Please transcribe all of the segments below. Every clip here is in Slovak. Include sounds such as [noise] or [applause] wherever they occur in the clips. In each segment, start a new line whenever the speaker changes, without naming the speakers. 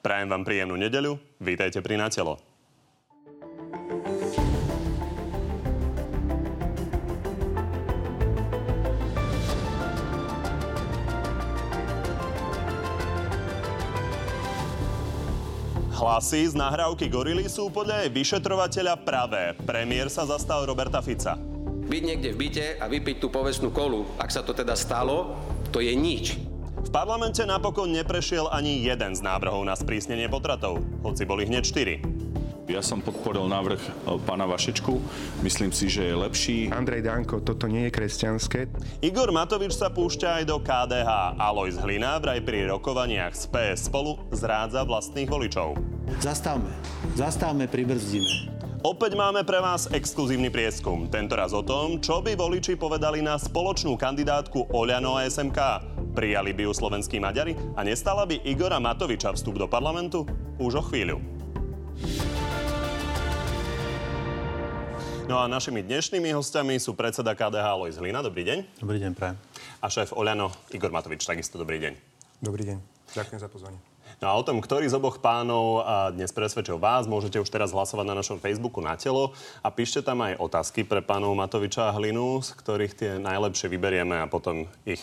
Prajem vám príjemnú nedeľu. Vítajte pri Natelo. Hlasy z nahrávky Gorily sú podľa jej vyšetrovateľa pravé. Premiér sa zastal Roberta Fica.
Byť niekde v byte a vypiť tú povestnú kolu, ak sa to teda stalo, to je nič.
V parlamente napokon neprešiel ani jeden z návrhov na sprísnenie potratov, hoci boli hneď štyri.
Ja som podporil návrh e, pána Vašečku. Myslím si, že je lepší.
Andrej Danko, toto nie je kresťanské.
Igor Matovič sa púšťa aj do KDH. Alois Hlina vraj pri rokovaniach s PS spolu zrádza vlastných voličov.
Zastavme. Zastavme, pribrzdíme.
Opäť máme pre vás exkluzívny prieskum. Tentoraz o tom, čo by voliči povedali na spoločnú kandidátku Oľano a SMK. Prijali by ju slovenskí Maďari a nestala by Igora Matoviča vstup do parlamentu? Už o chvíľu. No a našimi dnešnými hostiami sú predseda KDH Alois Hlina. Dobrý deň.
Dobrý deň, prajem.
A šéf Oľano Igor Matovič. Takisto dobrý deň.
Dobrý deň. Ďakujem za pozvanie.
No a o tom, ktorý z oboch pánov dnes presvedčil vás, môžete už teraz hlasovať na našom Facebooku na telo a píšte tam aj otázky pre pánov Matoviča a Hlinu, z ktorých tie najlepšie vyberieme a potom ich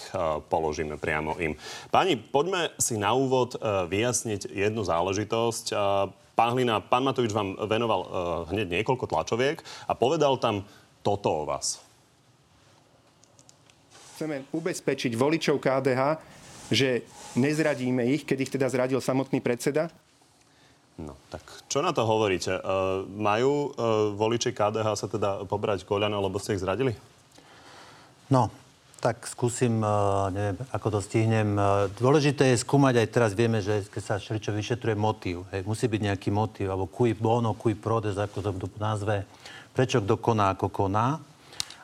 položíme priamo im. Páni, poďme si na úvod vyjasniť jednu záležitosť. Pán Hlina, pán Matovič vám venoval hneď niekoľko tlačoviek a povedal tam toto o vás.
Chceme ubezpečiť voličov KDH, že nezradíme ich, keď ich teda zradil samotný predseda?
No, tak čo na to hovoríte? Uh, majú uh, voliči KDH sa teda pobrať koľano, lebo ste ich zradili?
No, tak skúsim, eh, neviem, ako to stihnem. Eh, dôležité je skúmať, aj teraz vieme, že keď sa šričo vyšetruje motív. Hej, musí byť nejaký motív, alebo cui bono, cui prodes, ako to nazve. Prečo kto koná, ako koná.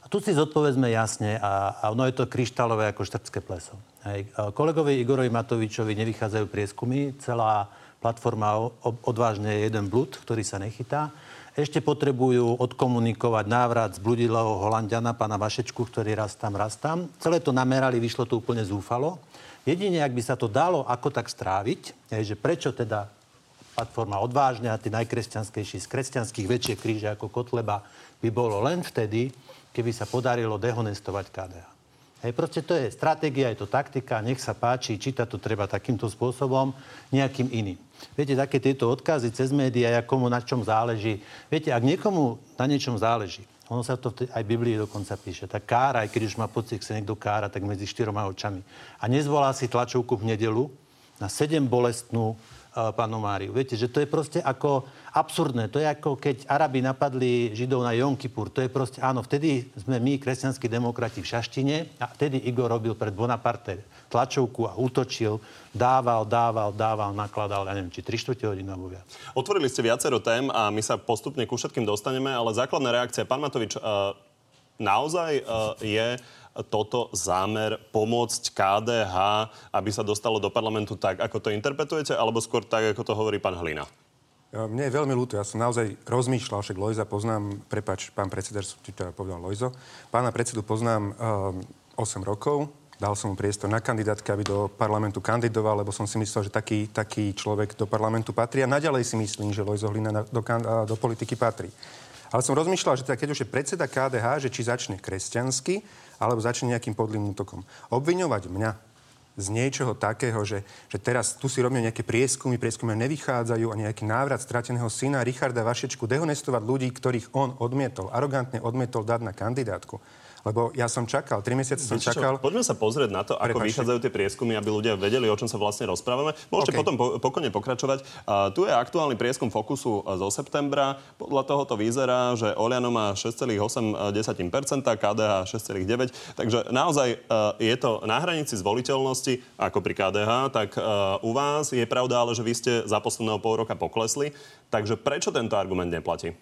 A tu si zodpovedzme jasne a, a ono je to kryštálové ako štrtské pleso. Hej. Eh, kolegovi Igorovi Matovičovi nevychádzajú prieskumy. Celá platforma odvážne je jeden blud, ktorý sa nechytá ešte potrebujú odkomunikovať návrat z bludilého Holandiana, pána Vašečku, ktorý raz tam, raz tam. Celé to namerali, vyšlo to úplne zúfalo. Jedine, ak by sa to dalo ako tak stráviť, je, že prečo teda platforma odvážne a tí najkresťanskejší z kresťanských väčšie kríže ako Kotleba by bolo len vtedy, keby sa podarilo dehonestovať KDH. Hej, proste to je stratégia, je to taktika, nech sa páči, čítať to treba takýmto spôsobom, nejakým iným. Viete, také tieto odkazy cez médiá, komu na čom záleží. Viete, ak niekomu na niečom záleží, ono sa to aj v Biblii dokonca píše. Tak kára, aj keď už má pocit, že sa niekto kára, tak medzi štyroma očami. A nezvolá si tlačovku v nedelu na sedem bolestnú uh, panu Máriu. Viete, že to je proste ako absurdné. To je ako keď Arabi napadli Židov na Jom Kippur. To je proste, áno, vtedy sme my, kresťanskí demokrati, v Šaštine a vtedy Igor robil pred Bonaparte tlačovku a útočil, dával, dával, dával, nakladal, ja neviem, či 3 čtvrte hodiny alebo viac.
Otvorili ste viacero tém a my sa postupne ku všetkým dostaneme, ale základná reakcia, pán Matovič, uh, naozaj uh, je toto zámer pomôcť KDH, aby sa dostalo do parlamentu tak, ako to interpretujete, alebo skôr tak, ako to hovorí pán Hlina?
Mne je veľmi ľúto, ja som naozaj rozmýšľal, však Lojza poznám, prepač, pán predseda, ti to povedal Lojzo, pána predsedu poznám um, 8 rokov, Dal som mu priestor na kandidátke, aby do parlamentu kandidoval, lebo som si myslel, že taký, taký človek do parlamentu patrí. A naďalej si myslím, že Lojzo Hlina do, do politiky patrí. Ale som rozmýšľal, že teda, keď už je predseda KDH, že či začne kresťansky, alebo začne nejakým podlým útokom. Obviňovať mňa z niečoho takého, že, že teraz tu si robíme nejaké prieskumy, prieskumy nevychádzajú a nejaký návrat strateného syna Richarda Vašečku dehonestovať ľudí, ktorých on odmietol, arogantne odmietol dať na kandidátku lebo ja som čakal, tri mesiace som Víte čakal.
Čo, poďme sa pozrieť na to, ako Prepačte. vychádzajú tie prieskumy, aby ľudia vedeli, o čom sa vlastne rozprávame. Môžete okay. potom po, pokojne pokračovať. Uh, tu je aktuálny prieskum Fokusu zo septembra. Podľa toho to vyzerá, že Oliano má 6,8%, KDH 6,9%. Takže naozaj uh, je to na hranici zvoliteľnosti, ako pri KDH, tak uh, u vás je pravda, ale že vy ste za posledného pol roka poklesli. Takže prečo tento argument neplatí?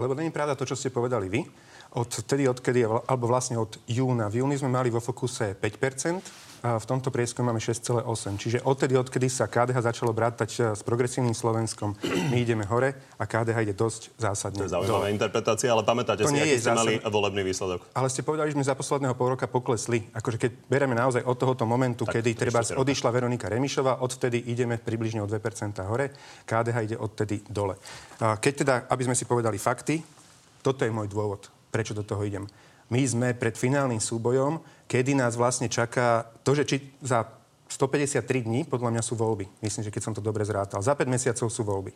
Lebo není pravda to, čo ste povedali vy. Od tedy, odkedy, alebo vlastne od júna. V júni sme mali vo fokuse 5%, a v tomto prieskume máme 6,8. Čiže odtedy, odkedy sa KDH začalo brátať e, s progresívnym Slovenskom, [clears throat] my ideme hore a KDH ide dosť zásadne.
To je zaujímavá dole. interpretácia, ale pamätáte to si, aký ste mali volebný výsledok.
Ale ste povedali, že sme za posledného pol roka poklesli. Akože keď bereme naozaj od tohoto momentu, tak, kedy treba odišla Veronika Remišová, odvtedy ideme približne o 2% hore, KDH ide odtedy dole. Keď teda, aby sme si povedali fakty, toto je môj dôvod, prečo do toho idem. My sme pred finálnym súbojom, kedy nás vlastne čaká to, že či za 153 dní, podľa mňa sú voľby. Myslím, že keď som to dobre zrátal. Za 5 mesiacov sú voľby.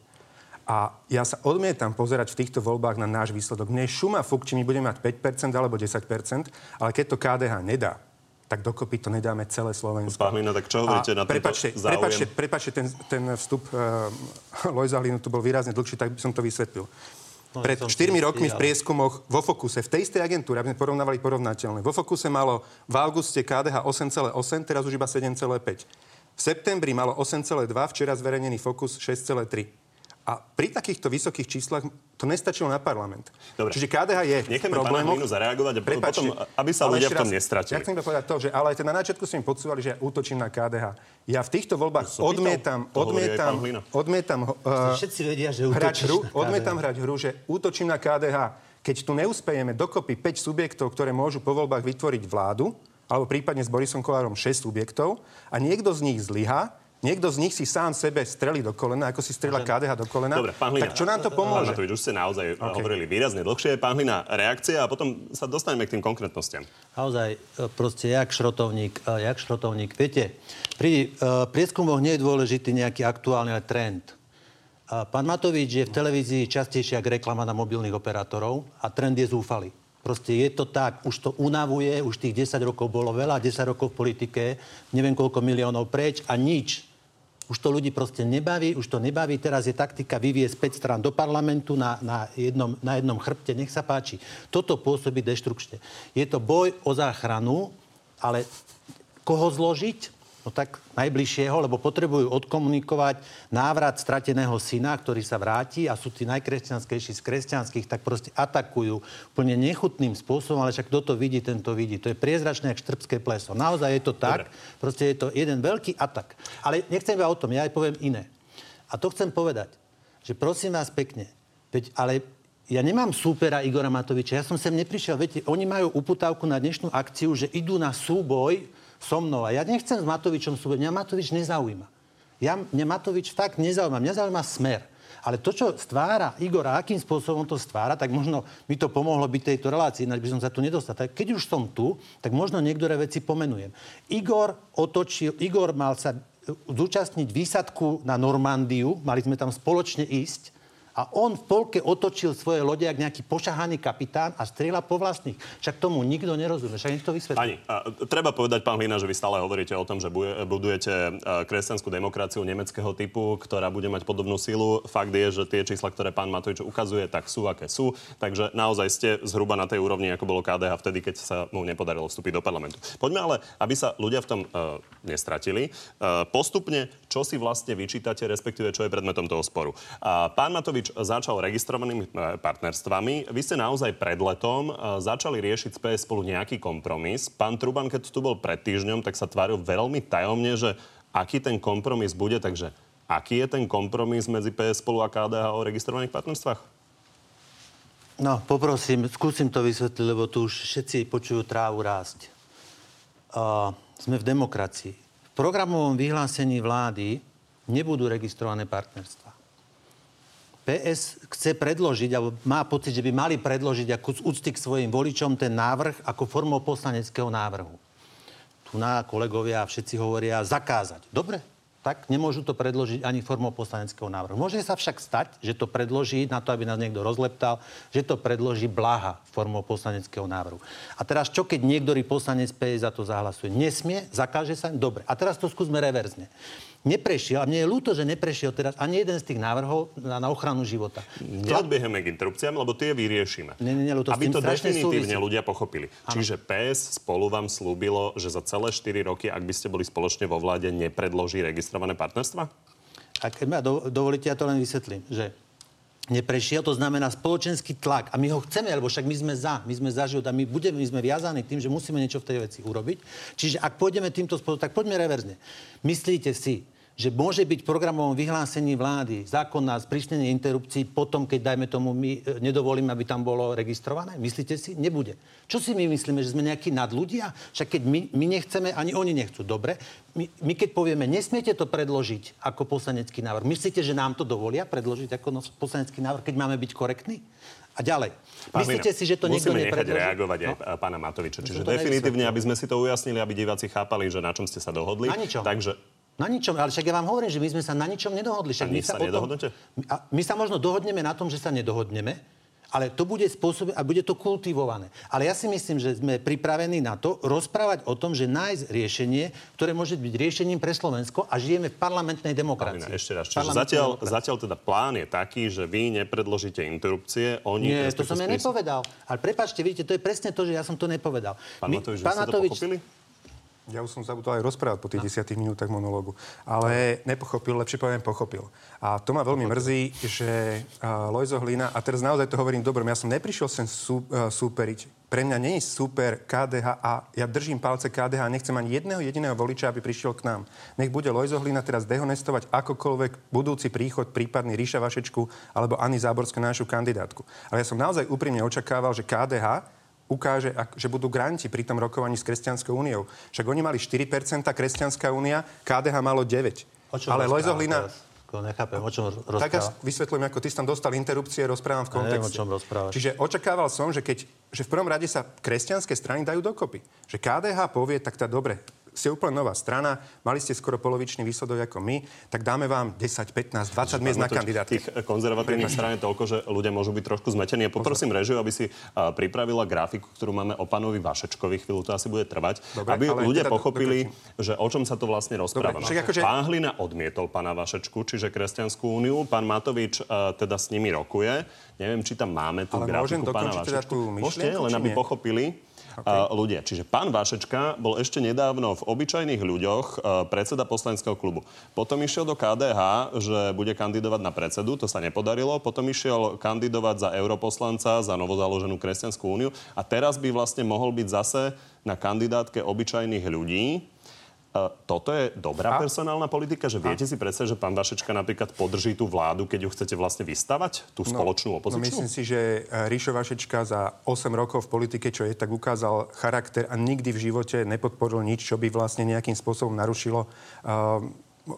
A ja sa odmietam pozerať v týchto voľbách na náš výsledok. Mne šuma fuk, či my budeme mať 5% alebo 10%, ale keď to KDH nedá, tak dokopy to nedáme celé Slovensko.
Pán Hlina, tak čo hovoríte na
prepačte, záujem? Prepačte, prepačte ten, ten vstup uh, Lojza Hlinu tu bol výrazne dlhší, tak by som to vysvetlil. Pred 4 rokmi v prieskumoch vo Fokuse, v tej istej agentúre, aby sme porovnávali porovnateľné, vo Fokuse malo v auguste KDH 8,8, teraz už iba 7,5. V septembri malo 8,2, včera zverejnený Fokus 6,3. A pri takýchto vysokých číslach to nestačilo na parlament. Dobre. Čiže KDH je
Necháme problémoch. pána zareagovať a Prepačte, potom, aby sa ľudia v tom nestratili.
Ja chcem to povedať to, že ale aj na začiatku si mi podsúvali, že ja útočím na KDH. Ja v týchto voľbách to odmietam, odmietam, odmietam,
uh, Všetci vedia, že
hrať hru, odmietam hrať hru, že útočím na KDH. Keď tu neúspejeme dokopy 5 subjektov, ktoré môžu po voľbách vytvoriť vládu, alebo prípadne s Borisom Kolárom 6 subjektov, a niekto z nich zlyha, Niekto z nich si sám sebe strelí do kolena, ako si strela KDH do kolena.
Dobre, pán Hlina,
tak čo nám to pomôže?
Pán Matovič, už ste naozaj okay. hovorili výrazne dlhšie. Pán Hlina, reakcia a potom sa dostaneme k tým konkrétnostiam.
Naozaj, e, proste, jak šrotovník, e, jak šrotovník. Viete, pri uh, prieskumoch nie je dôležitý nejaký aktuálny trend. Uh, pán Matovič je v televízii častejšie ako reklama na mobilných operátorov a trend je zúfalý. Proste je to tak, už to unavuje, už tých 10 rokov bolo veľa, 10 rokov v politike, neviem koľko miliónov preč a nič už to ľudí proste nebaví, už to nebaví. Teraz je taktika vyviesť 5 strán do parlamentu na, na, jednom, na jednom chrbte. Nech sa páči. Toto pôsobí deštrukčne. Je to boj o záchranu, ale koho zložiť? No tak najbližšieho, lebo potrebujú odkomunikovať návrat strateného syna, ktorý sa vráti a sú tí najkresťanskejší z kresťanských, tak proste atakujú úplne nechutným spôsobom, ale však kto to vidí, ten to vidí. To je priezračné, jak štrbské pleso. Naozaj je to tak, Dobre. proste je to jeden veľký atak. Ale nechcem iba o tom, ja aj poviem iné. A to chcem povedať, že prosím vás pekne, veď, ale ja nemám súpera Igora Matoviča, ja som sem neprišiel, viete, oni majú uputávku na dnešnú akciu, že idú na súboj so mnou. A ja nechcem s Matovičom súboj. Mňa Matovič nezaujíma. Ja, mňa Matovič fakt nezaujíma. Mňa zaujíma smer. Ale to, čo stvára Igor a akým spôsobom to stvára, tak možno by to pomohlo byť tejto relácii, ináč by som sa tu nedostal. Tak keď už som tu, tak možno niektoré veci pomenujem. Igor otočil, Igor mal sa zúčastniť výsadku na Normandiu, mali sme tam spoločne ísť a on v polke otočil svoje lode jak nejaký pošahaný kapitán a strieľa po vlastných. Však tomu nikto nerozumie. Však to vysvetlí.
Pani, a, treba povedať, pán Hlina, že vy stále hovoríte o tom, že budujete kresťanskú demokraciu nemeckého typu, ktorá bude mať podobnú silu. Fakt je, že tie čísla, ktoré pán Matovič ukazuje, tak sú, aké sú. Takže naozaj ste zhruba na tej úrovni, ako bolo KDH vtedy, keď sa mu nepodarilo vstúpiť do parlamentu. Poďme ale, aby sa ľudia v tom uh, nestratili. Uh, postupne, čo si vlastne vyčítate, respektíve čo je predmetom toho sporu. Uh, pán Matovič začal registrovanými e, partnerstvami. Vy ste naozaj pred letom e, začali riešiť s PS spolu nejaký kompromis. Pán Truban, keď tu bol pred týždňom, tak sa tváril veľmi tajomne, že aký ten kompromis bude, takže aký je ten kompromis medzi PS spolu a KDH o registrovaných partnerstvách?
No, poprosím, skúsim to vysvetliť, lebo tu už všetci počujú trávu rásť. Uh, sme v demokracii. V programovom vyhlásení vlády nebudú registrované partnerstva. PS chce predložiť, alebo má pocit, že by mali predložiť ako z úcty k svojim voličom ten návrh ako formou poslaneckého návrhu. Tu na kolegovia všetci hovoria zakázať. Dobre, tak nemôžu to predložiť ani formou poslaneckého návrhu. Môže sa však stať, že to predloží na to, aby nás niekto rozleptal, že to predloží blaha formou poslaneckého návrhu. A teraz čo, keď niektorý poslanec PS za to zahlasuje? Nesmie? Zakáže sa? Dobre. A teraz to skúsme reverzne neprešiel, a mne je ľúto, že neprešiel teraz ani jeden z tých návrhov na, na ochranu života.
Neodbiehame k interrupciám, lebo tie vyriešime.
Nie, nie, nie, to
Aby to definitívne súvisí. ľudia pochopili. Ano. Čiže PS spolu vám slúbilo, že za celé 4 roky, ak by ste boli spoločne vo vláde, nepredloží registrované partnerstva?
Ak ma do, dovolíte, ja to len vysvetlím, že neprešiel, to znamená spoločenský tlak. A my ho chceme, lebo však my sme za, my sme za život a my, budeme, my sme viazaní tým, že musíme niečo v tej veci urobiť. Čiže ak pôjdeme týmto spôsobom, tak poďme reverzne. Myslíte si, že môže byť programovom vyhlásení vlády zákon na sprísnenie interrupcií potom, keď, dajme tomu, my e, nedovolíme, aby tam bolo registrované? Myslíte si? Nebude. Čo si my myslíme, že sme nejakí nadľudia? Však keď my, my nechceme, ani oni nechcú. Dobre, my, my keď povieme, nesmiete to predložiť ako poslanecký návrh, myslíte, že nám to dovolia predložiť ako poslanecký návrh, keď máme byť korektní? A ďalej.
Pán
Myslíte si, že to niekto
Musíme nechať reagovať aj
No.
pána Matoviča. Čiže
to
definitívne, aby sme si to ujasnili, aby diváci chápali, že na čom ste sa dohodli.
Na ničom.
Takže
Na ničom, ale však ja vám hovorím, že my sme sa na ničom nedohodli. Však
A
my
sa
tom-
nedohodnete?
A my sa možno dohodneme na tom, že sa nedohodneme, ale to bude spôsob a bude to kultivované. Ale ja si myslím, že sme pripravení na to rozprávať o tom, že nájsť riešenie, ktoré môže byť riešením pre Slovensko a žijeme v parlamentnej demokracii.
Pavlina, ešte raz. Čiže zatiaľ, zatiaľ teda plán je taký, že vy nepredložíte interrupcie, oni...
Nie, to som ja nepovedal. Ale prepačte, vidíte, to je presne to, že ja som to nepovedal.
Pán Matovič, vy ste to pochopili?
Ja už som zabudol aj rozprávať po tých
No.
10 minútach monológu. Ale nepochopil, lepšie poviem pochopil. A to ma veľmi mrzí, že uh, Lojzo Hlina, a teraz naozaj to hovorím dobrom, ja som neprišiel sem sú, uh, súperiť. Pre mňa nie je super KDH a ja držím palce KDH a nechcem ani jedného jediného voliča, aby prišiel k nám. Nech bude Lojzo Hlina teraz dehonestovať akokoľvek budúci príchod, prípadný Ríša Vašečku alebo Ani Záborská našu kandidátku. Ale ja som naozaj úprimne očakával, že KDH ukáže, že budú granti pri tom rokovaní s Kresťanskou úniou. Však oni mali 4%, Kresťanská únia, KDH malo 9.
O čom
Ale Lojzo Hlina...
Nechápem, o čom rozpráva.
Tak ja vysvetľujem, ako ty tam dostal interrupcie, rozprávam v
Ja neviem,
kontexte.
o čom rozprávaš.
Čiže očakával som, že keď že v prvom rade sa kresťanské strany dajú dokopy. Že KDH povie, tak tá dobre, ste úplne nová strana, mali ste skoro polovičný výsledok ako my, tak dáme vám 10, 15, 20 miest na kandidátke.
Tých konzervatívnych strán je toľko, že ľudia môžu byť trošku zmetení. Ja poprosím režiu, aby si a, pripravila grafiku, ktorú máme o pánovi Vašečkovi. Chvíľu to asi bude trvať.
Dobre,
aby ľudia
teda
pochopili, že o čom sa to vlastne rozpráva.
Dobre, však akože-
Pán Hlina odmietol pána Vašečku, čiže Kresťanskú úniu. Pán Matovič a, teda s nimi rokuje. Neviem, či tam máme tú
Ale
grafiku pána
teda
Vašečku.
tú
Môžete,
myšlienku,
len
či
aby pochopili okay. ľudia. Čiže pán Vašečka bol ešte nedávno v obyčajných ľuďoch uh, predseda poslaneckého klubu. Potom išiel do KDH, že bude kandidovať na predsedu, to sa nepodarilo. Potom išiel kandidovať za europoslanca, za novozaloženú kresťanskú úniu. A teraz by vlastne mohol byť zase na kandidátke obyčajných ľudí. Uh, toto je dobrá
A?
personálna politika, že viete si predstaviť, že pán Vašečka napríklad podrží tú vládu, keď ju chcete vlastne vystavať, tú spoločnú
No
opozičnú?
myslím si, že eh, Ríšo Vašečka za 8 rokov v politike, čo je, tak ukázal charakter a nikdy v živote nepodporil nič, čo by vlastne nejakým spôsobom narušilo uh,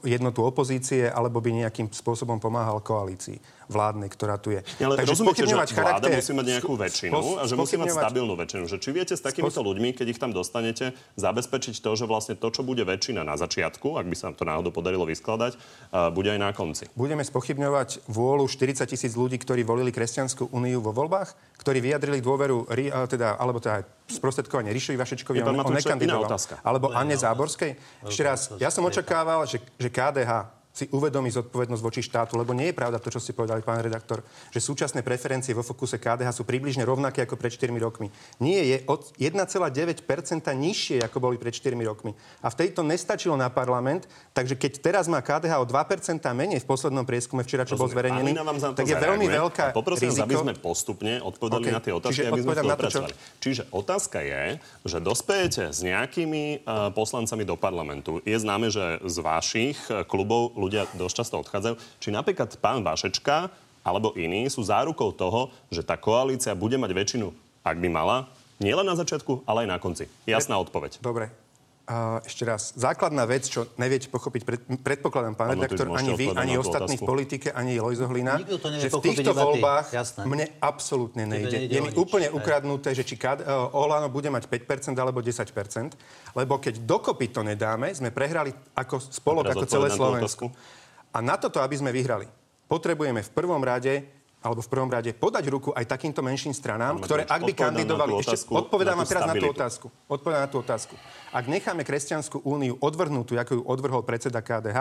jednotu opozície alebo by nejakým spôsobom pomáhal koalícii vládnej, ktorá tu je.
Ale
Takže
rozumiete, že vláda
charakter-
musí mať nejakú
spo-
väčšinu a že musí mať stabilnú väčšinu. Že či viete s takýmito ľuďmi, keď ich tam dostanete, zabezpečiť to, že vlastne to, čo bude väčšina na začiatku, ak by sa nám to náhodou podarilo vyskladať, uh, bude aj na konci.
Budeme spochybňovať vôľu 40 tisíc ľudí, ktorí volili Kresťanskú úniu vo voľbách, ktorí vyjadrili dôveru, a teda, alebo teda sprostredkovanie Ríšovi Vašečkovi,
Je,
on, on nekandidoval. Alebo Anne Záborskej. Ešte raz, ja som očakával, že, že KDH si uvedomí zodpovednosť voči štátu, lebo nie je pravda to, čo ste povedali, pán redaktor, že súčasné preferencie vo fokuse KDH sú približne rovnaké ako pred 4 rokmi. Nie je od 1,9% nižšie, ako boli pred 4 rokmi. A v tejto nestačilo na parlament, takže keď teraz má KDH o 2% menej v poslednom prieskume včera, čo bol
Rozumiem.
zverejnený,
za to
tak je veľmi veľká
A Poprosím
riziko.
aby sme postupne odpovedali
OK.
na tie otázky,
Čiže
aby sme to dopracovali. Čiže otázka je, že dospejete s nejakými uh, poslancami do parlamentu. Je známe, že z vašich uh, klubov ľudia dosť často odchádzajú. Či napríklad pán Vašečka alebo iní sú zárukou toho, že tá koalícia bude mať väčšinu, ak by mala, nielen na začiatku, ale aj na konci. Jasná odpoveď.
Dobre. Ešte raz, základná vec, čo neviete pochopiť, pred, predpokladám, pán redaktor, ani vy, ani ostatní v politike, ani Lojzo Hlina, že v týchto voľbách
Jasné.
mne absolútne nejde.
nejde
Je mi
nič.
úplne ukradnuté, že či KD, uh, Olano bude mať 5% alebo 10%, lebo keď dokopy to nedáme, sme prehrali ako spolok, ako celé Slovensko. A na toto, aby sme vyhrali, potrebujeme v prvom rade alebo v prvom rade podať ruku aj takýmto menším stranám,
Pán
ktoré ak by kandidovali... Ešte odpovedám vám teraz na tú
stabilitu.
otázku. Odpovedám na tú otázku. Ak necháme Kresťanskú úniu odvrhnutú, ako ju odvrhol predseda KDH,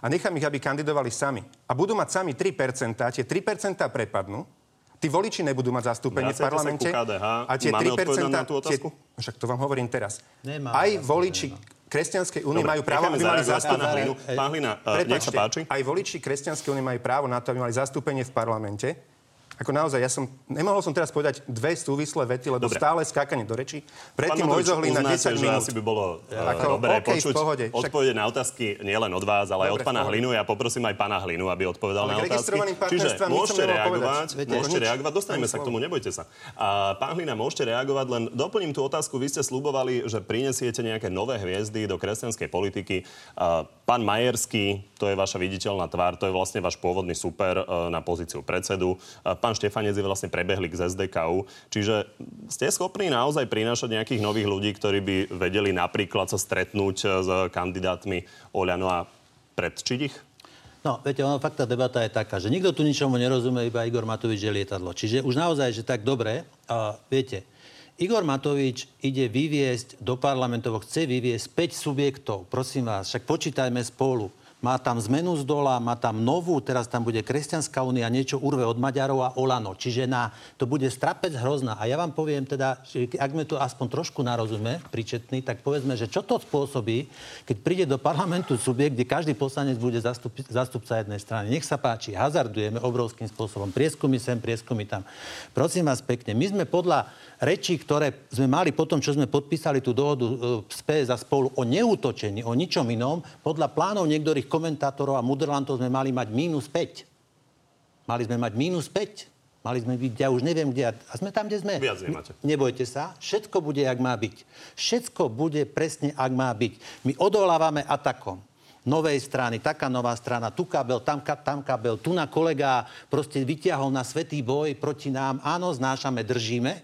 a nechám ich, aby kandidovali sami, a budú mať sami 3%, tie 3% prepadnú, tí voliči nebudú mať zastúpenie v parlamente.
KDH.
A tie
Máme
3%...
odpovedať na tú
tie,
otázku?
však to vám hovorím teraz.
Nemá,
aj voliči Kresťanskej únie majú právo, aby mali zastúpenie.
Pán Hlina, nech sa páči.
Aj voliči kresťanskej únie majú právo na to, aby mali zastúpenie v parlamente. Ako naozaj, ja som, nemohol som teraz povedať dve súvislé vety, lebo
Dobre.
stále skákanie do reči. Predtým
Pán Matovič,
Lojzo Hlina
uznáte,
10
že
minút.
asi by bolo
Ako,
uh, dobré
OK, v
počuť
pohode. Však-
odpovede na otázky nielen od vás, ale aj od pána. Hlinu. Ja poprosím aj pána Hlinu, aby odpovedal
Ale
na otázky. Čiže môžete reagovať.
Viete,
môžete
nič.
reagovať, dostaneme sa k tomu, nebojte sa. A pán Hlina, môžete reagovať, len doplním tú otázku. Vy ste slubovali, že prinesiete nejaké nové hviezdy do kresťanskej politiky. A Pán Majerský, to je vaša viditeľná tvár, to je vlastne váš pôvodný super e, na pozíciu predsedu. A Pán Štefanec je vlastne prebehli z SDKU. Čiže ste schopní naozaj prinášať nejakých nových ľudí, ktorí by vedeli napríklad sa stretnúť e, s kandidátmi Oľano a predčiť ich?
No, viete, ono, fakt tá debata je taká, že nikto tu ničomu nerozumie, iba Igor Matovič je lietadlo. Čiže už naozaj, že tak dobre, a viete, Igor Matovič ide vyviesť do parlamentov, chce vyviesť 5 subjektov. Prosím vás, však počítajme spolu. Má tam zmenu z dola, má tam novú, teraz tam bude Kresťanská únia, niečo urve od Maďarov a Olano. Čiže na, to bude strapec hrozná. A ja vám poviem teda, ak sme to aspoň trošku narozumie, príčetný, tak povedzme, že čo to spôsobí, keď príde do parlamentu subjekt, kde každý poslanec bude zastup, zastupca jednej strany. Nech sa páči, hazardujeme obrovským spôsobom. Prieskumy sem, prieskumy tam. Prosím vás pekne, my sme podľa rečí, ktoré sme mali potom, čo sme podpísali tú dohodu e, z PS a spolu o neútočení, o ničom inom, podľa plánov niektorých komentátorov a mudrlantov sme mali mať mínus 5. Mali sme mať mínus 5. Mali sme byť, ja už neviem kde, a sme tam, kde sme.
Viac nemáte.
Nebojte sa, všetko bude, jak má byť. Všetko bude presne, ak má byť. My odolávame atakom novej strany, taká nová strana, tu kabel, tam, tam kabel, tu na kolega proste vyťahol na svetý boj proti nám. Áno, znášame, držíme,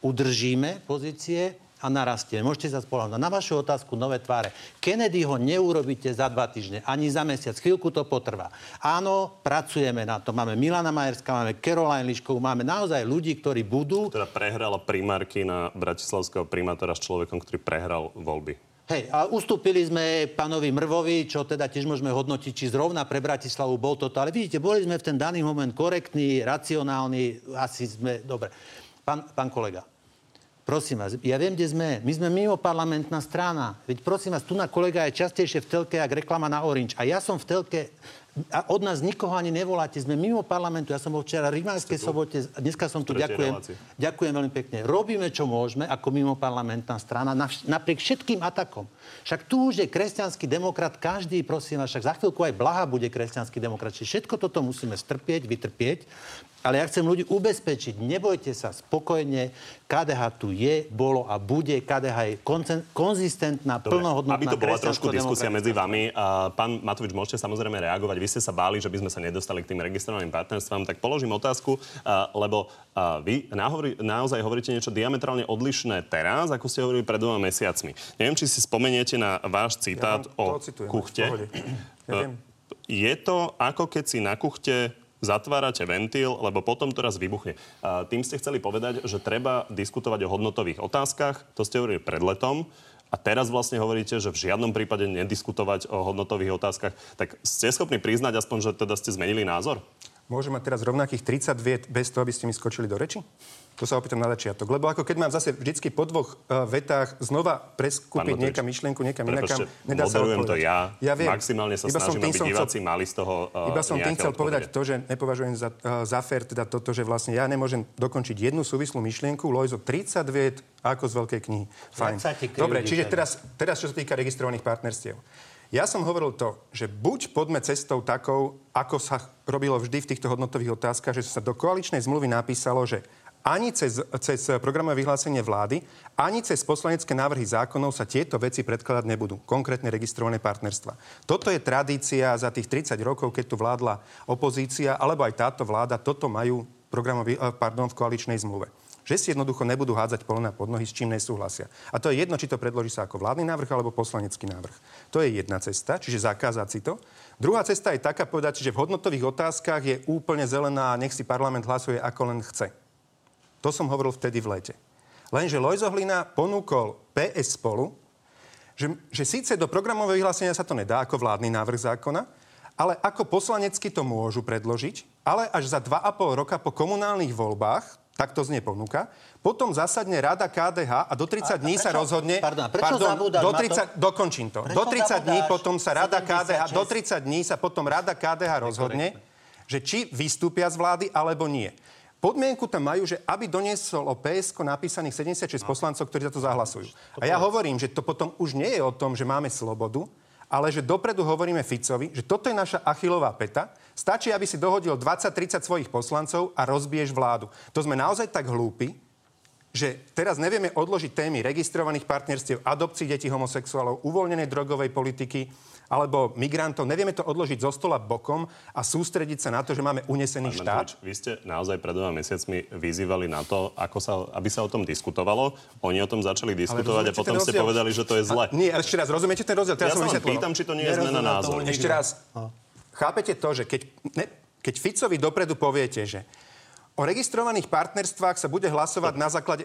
udržíme pozície a narastieme. Môžete sa spolahnuť. Na vašu otázku nové tváre. Kennedy ho neurobíte za dva týždne, ani za mesiac. Chvíľku to potrvá. Áno, pracujeme na to. Máme Milana Majerská, máme Caroline Liškovú, máme naozaj ľudí, ktorí budú
Teda prehrala primárky na bratislavského primátora s človekom, ktorý prehral voľby.
Hej, a ustúpili sme pánovi Mrvovi, čo teda tiež môžeme hodnotiť, či zrovna pre Bratislavu bol toto. Ale vidíte, boli sme v ten daný moment korektní, racionálni, asi sme... Dobre. Pán, pán kolega, prosím vás, ja viem, kde sme. My sme mimo parlamentná strana. Veď prosím vás, tu na kolega je častejšie v telke, ak reklama na Orange. A ja som v telke a od nás nikoho ani nevoláte. Sme mimo parlamentu. Ja som bol včera v Rimavskej sobote. Dneska som tu. Ďakujem.
relácii.
Ďakujem veľmi pekne. Robíme, čo môžeme, ako mimo parlamentná strana, napriek všetkým atakom. Však tu už je kresťanský demokrat, každý, prosím vás, však za chvíľku aj Blaha bude kresťanský demokrat. Čiže všetko toto musíme strpieť, vytrpieť. Ale ja chcem ľudí ubezpečiť, nebojte sa, spokojne, KDH tu je, bolo a bude. KDH je koncen- konzistentná,
Dobre,
plnohodnotná
aby to bola trošku diskusia medzi vami. A pán Matovič, môžete samozrejme reagovať. Vy ste sa báli, že by sme sa nedostali k tým registrovaným partnerstvám, tak položím otázku, a, lebo a, vy naozaj hovoríte niečo diametrálne odlišné teraz, ako ste hovorili pred dvoma mesiacmi. Neviem, či si spomeniete na váš citát
to
o
ocitujem,
kuchte.
Ja
E,
viem.
Je to ako keď si na kuchte zatvárate ventil, lebo potom to raz vybuchne. A tým ste chceli povedať, že treba diskutovať o hodnotových otázkach. To ste hovorili pred letom. A teraz vlastne hovoríte, že v žiadnom prípade nediskutovať o hodnotových otázkach. Tak ste schopní priznať aspoň, že teda ste zmenili názor?
Môžem mať teraz rovnakých 30 viet bez toho, aby ste mi skočili do reči? To sa opýtam na začiatok. Lebo ako keď mám zase vždycky po dvoch uh, vetách znova preskúpiť niekam myšlienku, niekam inakam, nedá sa
moderujem to
odpovedať.
ja.
ja viem.
Maximálne sa
Iba
snažím, aby diváci
chcel-
mali z toho uh,
Iba som tým chcel
odpovede.
povedať to, že nepovažujem za, uh, za fér teda toto, že vlastne ja nemôžem dokončiť jednu súvislú myšlienku. Lojzo 30 viet ako z veľkej knihy. Fajn. Dobre, čiže teraz, teraz čo sa týka registrovaných partnerstiev. Ja som hovoril to, že buď poďme cestou takou, ako sa robilo vždy v týchto hodnotových otázkach, že sa do koaličnej zmluvy napísalo, že ani cez, cez programové vyhlásenie vlády, ani cez poslanecké návrhy zákonov sa tieto veci predkladať nebudú. Konkrétne registrované partnerstva. Toto je tradícia za tých 30 rokov, keď tu vládla opozícia, alebo aj táto vláda, toto majú eh, pardon, v koaličnej zmluve že si jednoducho nebudú hádzať polena pod nohy, s čím nesúhlasia. A to je jedno, či to predloží sa ako vládny návrh alebo poslanecký návrh. To je jedna cesta, čiže zakázať si to. Druhá cesta je taká povedať, že v hodnotových otázkach je úplne zelená a nech si parlament hlasuje ako len chce. To som hovoril vtedy v lete. Lenže Lojzo Hlina ponúkol PS spolu, že, že síce do programového vyhlásenia sa to nedá ako vládny návrh zákona, ale ako poslanecky to môžu predložiť, ale až za 2,5 roka po komunálnych voľbách, tak to znie ponuka, potom zasadne Rada KDH a do 30
A- a
dní sa
prečo-
rozhodne...
pardon, prečo zabúdaš
do
na to?
30, dokončím to.
Prečo
do 30 dní potom sa Rada KDH, do
76.
30 dní sa potom Rada KDH rozhodne, že či vystúpia z vlády alebo nie. Podmienku tam majú, že aby donieslo PSK napísaných 76 poslancov, ktorí za to zahlasujú. A ja hovorím, že to potom už nie je o tom, že máme slobodu, ale že dopredu hovoríme Ficovi, že toto je naša achilová peta. Stačí, aby si dohodil 20-30 svojich poslancov a rozbiješ vládu. To sme naozaj tak hlúpi, že teraz nevieme odložiť témy registrovaných partnerstiev, adopcií detí homosexuálov, uvoľnenej drogovej politiky, alebo migrantov. Nevieme to odložiť zo stola bokom a sústrediť sa na to, že máme unesený Pán štát.
Matovič, vy ste naozaj pred dvoma mesiacmi vyzývali na to, ako sa, aby sa o tom diskutovalo. Oni o tom začali diskutovať a potom ste povedali, že to je zle.
A, nie, ešte raz, rozumiete ten rozdiel?
Teraz ja sa pýtam, či to nie je zmena názoru.
Ešte raz, chápete to, že keď, ne, keď Ficovi dopredu poviete, že o registrovaných partnerstvách sa bude hlasovať to... na základe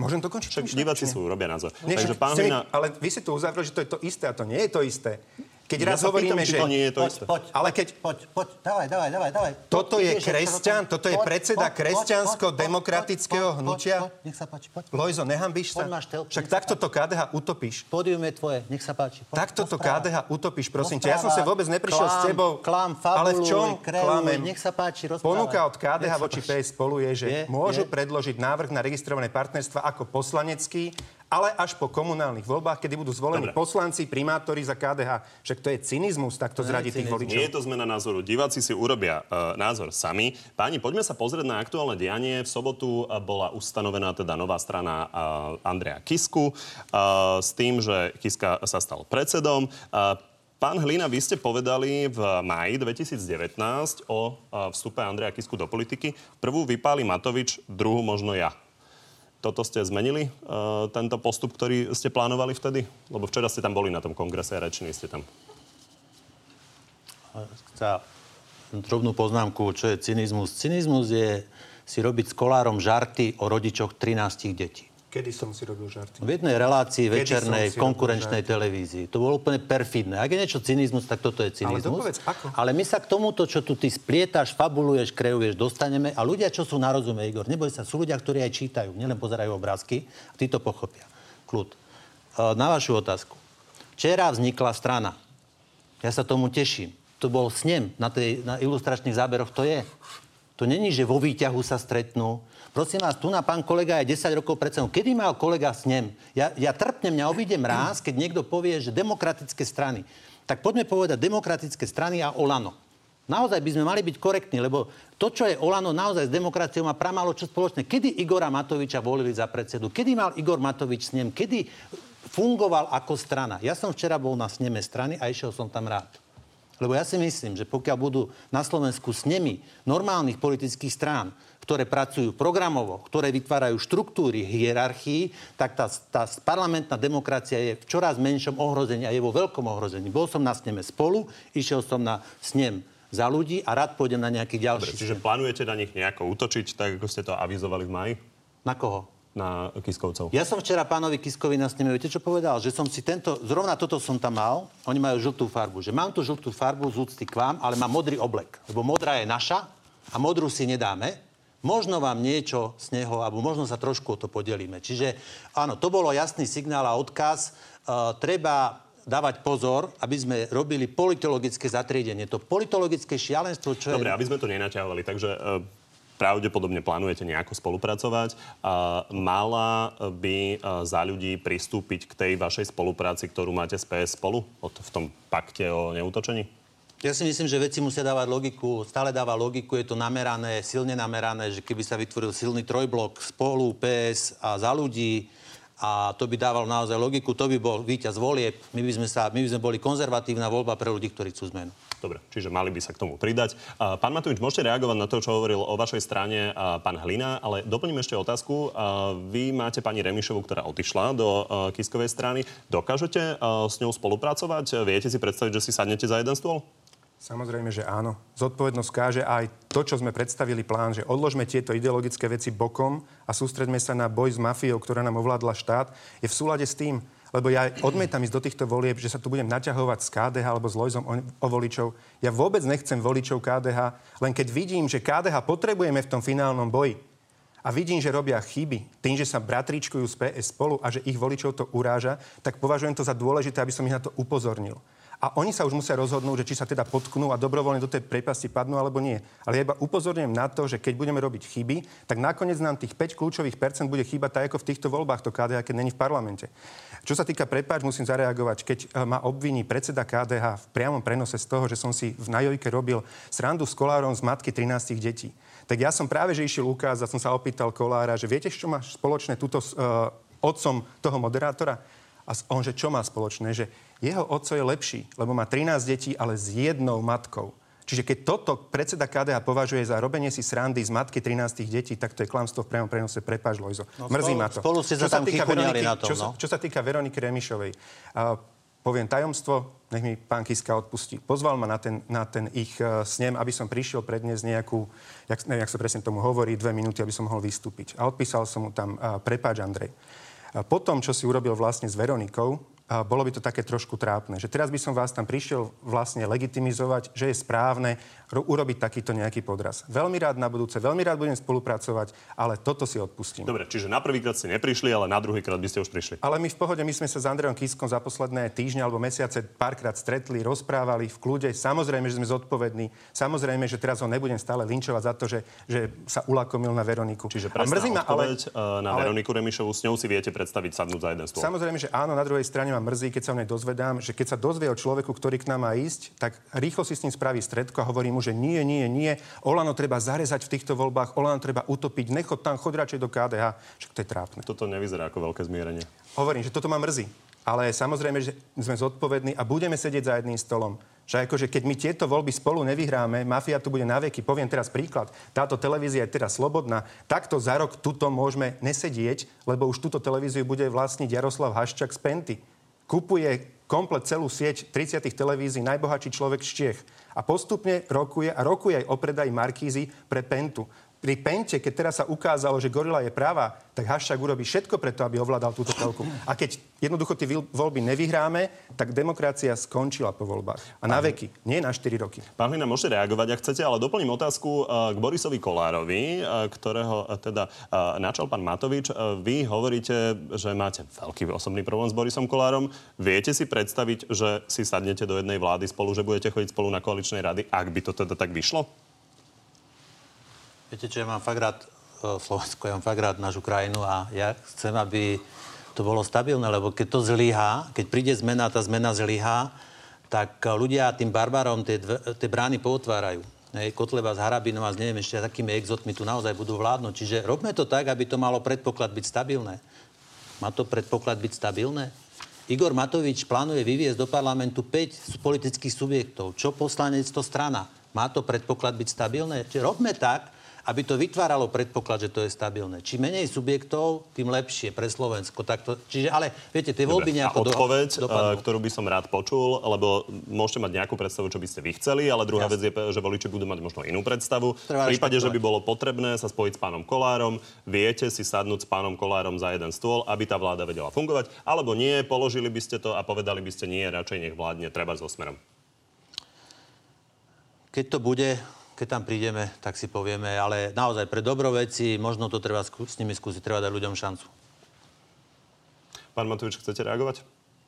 Môžem to končiť?
Však diváci sú, robia názor.
Nie, Takže pán Hlina... Ale vy si tu uzavreli, že to je to isté a to nie je to isté. Keď raz hovoríme,
že... To nie je to
poď,
isté.
Poď, ale keď... Poď, poď, dávaj, dávaj, dávaj, dávaj.
Toto je kresťan, toto je predseda kresťansko-demokratického hnutia.
Nech sa páči, poď.
Lojzo, nehambíš sa? Však takto to KDH utopíš.
Pódium je tvoje, nech sa páči.
Takto to KDH utopíš, prosím ťa. Ja som sa vôbec neprišiel s tebou.
Klam,
ale v čom klamem?
Nech sa páči, rozprávaj.
Ponuka od KDH voči PS spolu je, že môžu predložiť návrh na registrované partnerstva ako poslanecký ale až po komunálnych voľbách, kedy budú zvolení Dobre. poslanci, primátori za KDH. Však to je cynizmus takto zradiť tých voličov.
Nie je to zmena názoru. Diváci si urobia uh, názor sami. Páni, poďme sa pozrieť na aktuálne dianie. V sobotu uh, bola ustanovená teda nová strana uh, Andrea Kisku uh, s tým, že Kiska sa stal predsedom. Uh, Pán Hlina, vy ste povedali v máji 2019 o vstupe Andreja Kisku do politiky. Prvú vypáli Matovič, druhú možno ja. Toto ste zmenili, uh, tento postup, ktorý ste plánovali vtedy? Lebo včera ste tam boli na tom kongrese a rečení ste tam.
Chca drobnú poznámku, čo je cynizmus. Cynizmus je si robiť s kolárom žarty o rodičoch 13 detí.
Kedy som si robil žarty?
V jednej relácii Kedy večernej konkurenčnej televízii. To bolo úplne perfidné. Ak je niečo cynizmus, tak toto je cynizmus. Ale,
povedz, ako?
Ale my sa k tomuto, čo tu ty splietaš, fabuluješ, kreuješ, dostaneme. A ľudia, čo sú na rozume, Igor, neboj sa, sú ľudia, ktorí aj čítajú, nielen pozerajú obrázky, a tí to pochopia. Kľud. E, na vašu otázku. Včera vznikla strana. Ja sa tomu teším. To bol snem na, tej, na ilustračných záberoch. To je. To není, že vo výťahu sa stretnú, Prosím vás, tu na pán kolega je 10 rokov pred sebou. Kedy mal kolega snem? Ja, ja trpnem, mňa obídem raz, keď niekto povie, že demokratické strany. Tak poďme povedať demokratické strany a Olano. Naozaj by sme mali byť korektní, lebo to, čo je Olano naozaj s demokraciou, má pramálo čo spoločné. Kedy Igora Matoviča volili za predsedu? Kedy mal Igor Matovič snem? Kedy fungoval ako strana? Ja som včera bol na sneme strany a išiel som tam rád. Lebo ja si myslím, že pokiaľ budú na Slovensku snemy normálnych politických strán, ktoré pracujú programovo, ktoré vytvárajú štruktúry hierarchii, tak tá, tá parlamentná demokracia je v čoraz menšom ohrození a je vo veľkom ohrození. Bol som na sneme spolu, išiel som na snem za ľudí a rád pôjdem na nejaký ďalší.
Dobre, čiže plánujete na nich nejako útočiť, tak ako ste to avizovali v maji?
Na koho?
na Kiskovcov.
Ja som včera pánovi Kiskovi na sneme, viete čo povedal? Že som si tento, zrovna toto som tam mal, oni majú žltú farbu, že mám tu žltú farbu z úcty k vám, ale mám modrý oblek, lebo modrá je naša a modrú si nedáme. Možno vám niečo z neho, alebo možno sa trošku o to podelíme. Čiže áno, to bolo jasný signál a odkaz. Uh, treba dávať pozor, aby sme robili politologické zatriedenie. To politologické šialenstvo, čo
Dobre,
je...
aby sme to nenaťahovali. Takže uh pravdepodobne plánujete nejako spolupracovať. Uh, mala by uh, za ľudí pristúpiť k tej vašej spolupráci, ktorú máte s PS spolu v tom pakte o neútočení?
Ja si myslím, že veci musia dávať logiku, stále dáva logiku, je to namerané, silne namerané, že keby sa vytvoril silný trojblok spolu, PS a za ľudí, a to by dávalo naozaj logiku, to by bol víťaz volieb. My by sme, sa, my by sme boli konzervatívna voľba pre ľudí, ktorí chcú zmenu.
Dobre, čiže mali by sa k tomu pridať. Pán Matovič, môžete reagovať na to, čo hovoril o vašej strane pán Hlina, ale doplním ešte otázku. Vy máte pani Remišovu, ktorá odišla do Kiskovej strany. Dokážete s ňou spolupracovať? Viete si predstaviť, že si sadnete za jeden stôl?
Samozrejme, že áno. Zodpovednosť káže aj to, čo sme predstavili plán, že odložme tieto ideologické veci bokom a sústredme sa na boj s mafiou, ktorá nám ovládla štát, je v súlade s tým, lebo ja odmietam ísť do týchto volieb, že sa tu budem naťahovať s KDH alebo s Lojzom o, o voličov. Ja vôbec nechcem voličov KDH, len keď vidím, že KDH potrebujeme v tom finálnom boji a vidím, že robia chyby tým, že sa bratričkujú z PS spolu a že ich voličov to uráža, tak považujem to za dôležité, aby som ich na to upozornil. A oni sa už musia rozhodnúť, že či sa teda potknú a dobrovoľne do tej prepasti padnú alebo nie. Ale ja iba upozorňujem na to, že keď budeme robiť chyby, tak nakoniec nám tých 5 kľúčových percent bude chýbať tak ako v týchto voľbách to KDH, keď není v parlamente. Čo sa týka prepáč, musím zareagovať. Keď e, ma obviní predseda KDH v priamom prenose z toho, že som si v Najojke robil srandu s kolárom z matky 13 detí, tak ja som práve, že išiel ukázať, som sa opýtal kolára, že viete, čo máš spoločné túto uh, otcom toho moderátora? A on, že čo má spoločné? Že jeho otco je lepší, lebo má 13 detí, ale s jednou matkou. Čiže keď toto predseda KDH považuje za robenie si srandy z matky 13 detí, tak to je klamstvo v priamom prenose. Prepač, Lojzo.
No,
Mrzí
spolu,
ma to.
Spolu ste sa tam Veroniky, na tom,
čo,
no?
čo sa týka Veroniky Remišovej, uh, poviem tajomstvo, nech mi pán Kiska odpustí. Pozval ma na ten, na ten ich uh, snem, aby som prišiel predniesť nejakú, jak, neviem, jak sa presne tomu hovorí, dve minúty, aby som mohol vystúpiť. A odpísal som mu tam, uh, prepáč Andrej. A potom, čo si urobil vlastne s Veronikou, a bolo by to také trošku trápne. Že teraz by som vás tam prišiel vlastne legitimizovať, že je správne ro- urobiť takýto nejaký podraz. Veľmi rád na budúce, veľmi rád budem spolupracovať, ale toto si odpustím.
Dobre, čiže na prvýkrát ste neprišli, ale na druhýkrát by ste už prišli.
Ale my v pohode, my sme sa s Andrejom Kiskom za posledné týždne alebo mesiace párkrát stretli, rozprávali v kľude. Samozrejme, že sme zodpovední. Samozrejme, že teraz ho nebudem stále linčovať za to, že, že sa ulakomil na Veroniku.
Čiže presná
ma, ale,
ale, na
ale-
Veroniku Remišovú, s ňou si viete predstaviť sadnúť za jeden stôl.
Samozrejme, že áno, na druhej strane ma mrzí, keď sa o nej dozvedám, že keď sa dozvie o človeku, ktorý k nám má ísť, tak rýchlo si s ním spraví stredko a hovorí mu, že nie, nie, nie, Olano treba zarezať v týchto voľbách, Olano treba utopiť, nechod tam, chod radšej do KDH. Však to je trápne.
Toto nevyzerá ako veľké zmierenie.
Hovorím, že toto ma mrzí. Ale samozrejme, že sme zodpovední a budeme sedieť za jedným stolom. Že akože keď my tieto voľby spolu nevyhráme, mafia tu bude na veky. Poviem teraz príklad. Táto televízia je teraz slobodná. Takto za rok tuto môžeme nesedieť, lebo už túto televíziu bude vlastniť Jaroslav Haščák z Penty. Kupuje komplet celú sieť 30 televízií najbohatší človek z Čiech. A postupne rokuje a rokuje aj o predaji Markízy pre Pentu. Pri Pente, keď teraz sa ukázalo, že gorila je práva, tak Haščák urobí všetko preto, aby ovládal túto telku. A keď jednoducho tie voľby nevyhráme, tak demokracia skončila po voľbách. A na veky, nie na 4 roky.
Pán Hlina, môžete reagovať, ak chcete, ale doplním otázku eh, k Borisovi Kolárovi, eh, ktorého eh, teda načal pán Matovič. Vy hovoríte, že máte veľký osobný problém s Borisom Kolárom. Viete si predstaviť, že si sadnete do jednej vlády spolu, že budete chodiť spolu na koaličnej rady, ak by to teda tak vyšlo?
Viete čo, ja mám fakt rád e, Slovensko, ja mám fakt rád našu krajinu a ja chcem, aby to bolo stabilné, lebo keď to zlyhá, keď príde zmena tá zmena zlyhá, tak e, ľudia tým barbarom tie, dve, tie brány pootvárajú. Hej, Kotleba s Harabinom a s neviem ešte takými exotmi tu naozaj budú vládnuť. Čiže robme to tak, aby to malo predpoklad byť stabilné. Má to predpoklad byť stabilné? Igor Matovič plánuje vyviezť do parlamentu 5 politických subjektov. Čo poslanec to strana? Má to predpoklad byť stabilné? Čiže robme tak, aby to vytváralo predpoklad, že to je stabilné. Či menej subjektov, tým lepšie pre Slovensko. Tak to, čiže, ale viete, tie voľby
Dobre,
nejako
a odpoveď,
do, dopadnú.
eh, ktorú by som rád počul, lebo môžete mať nejakú predstavu, čo by ste vy chceli, ale druhá
Jasne.
vec je, že voliči budú mať možno inú predstavu.
Treba
v prípade, že by bolo potrebné sa spojiť s pánom Kolárom, viete si sadnúť s pánom Kolárom za jeden stôl, aby tá vláda vedela fungovať, alebo nie, položili by ste to a povedali by ste nie, radšej nech vládne, treba so smerom.
Keď to bude, keď tam prídeme, tak si povieme, ale naozaj pre dobro veci, možno to treba skú- s nimi skúsiť, treba dať ľuďom šancu.
Pán Matovič, chcete reagovať?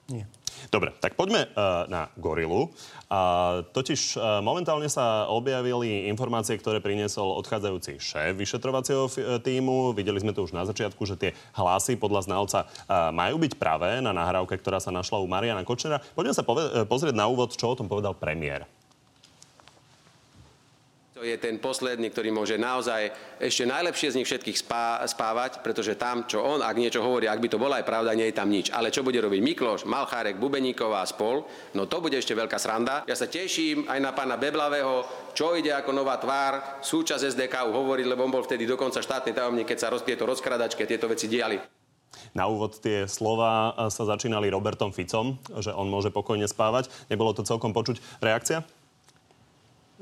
Nie.
Dobre, tak poďme uh, na gorilu. Uh, totiž uh, momentálne sa objavili informácie, ktoré priniesol odchádzajúci šéf vyšetrovacieho f- e, týmu. Videli sme to už na začiatku, že tie hlasy podľa znalca uh, majú byť pravé na nahrávke, ktorá sa našla u Mariana Kočnera. Poďme sa pove- pozrieť na úvod, čo o tom povedal premiér.
To je ten posledný, ktorý môže naozaj ešte najlepšie z nich všetkých spá, spávať, pretože tam, čo on, ak niečo hovorí, ak by to bola aj pravda, nie je tam nič. Ale čo bude robiť Mikloš, Malchárek, Bubeníková a spol, no to bude ešte veľká sranda. Ja sa teším aj na pána Beblavého, čo ide ako nová tvár, súčasť SDK hovoriť, lebo on bol vtedy dokonca štátny tajomník, keď sa roz, tieto rozkradačky, tieto veci diali.
Na úvod tie slova e, sa začínali Robertom Ficom, že on môže pokojne spávať. Nebolo to celkom počuť. Reakcia?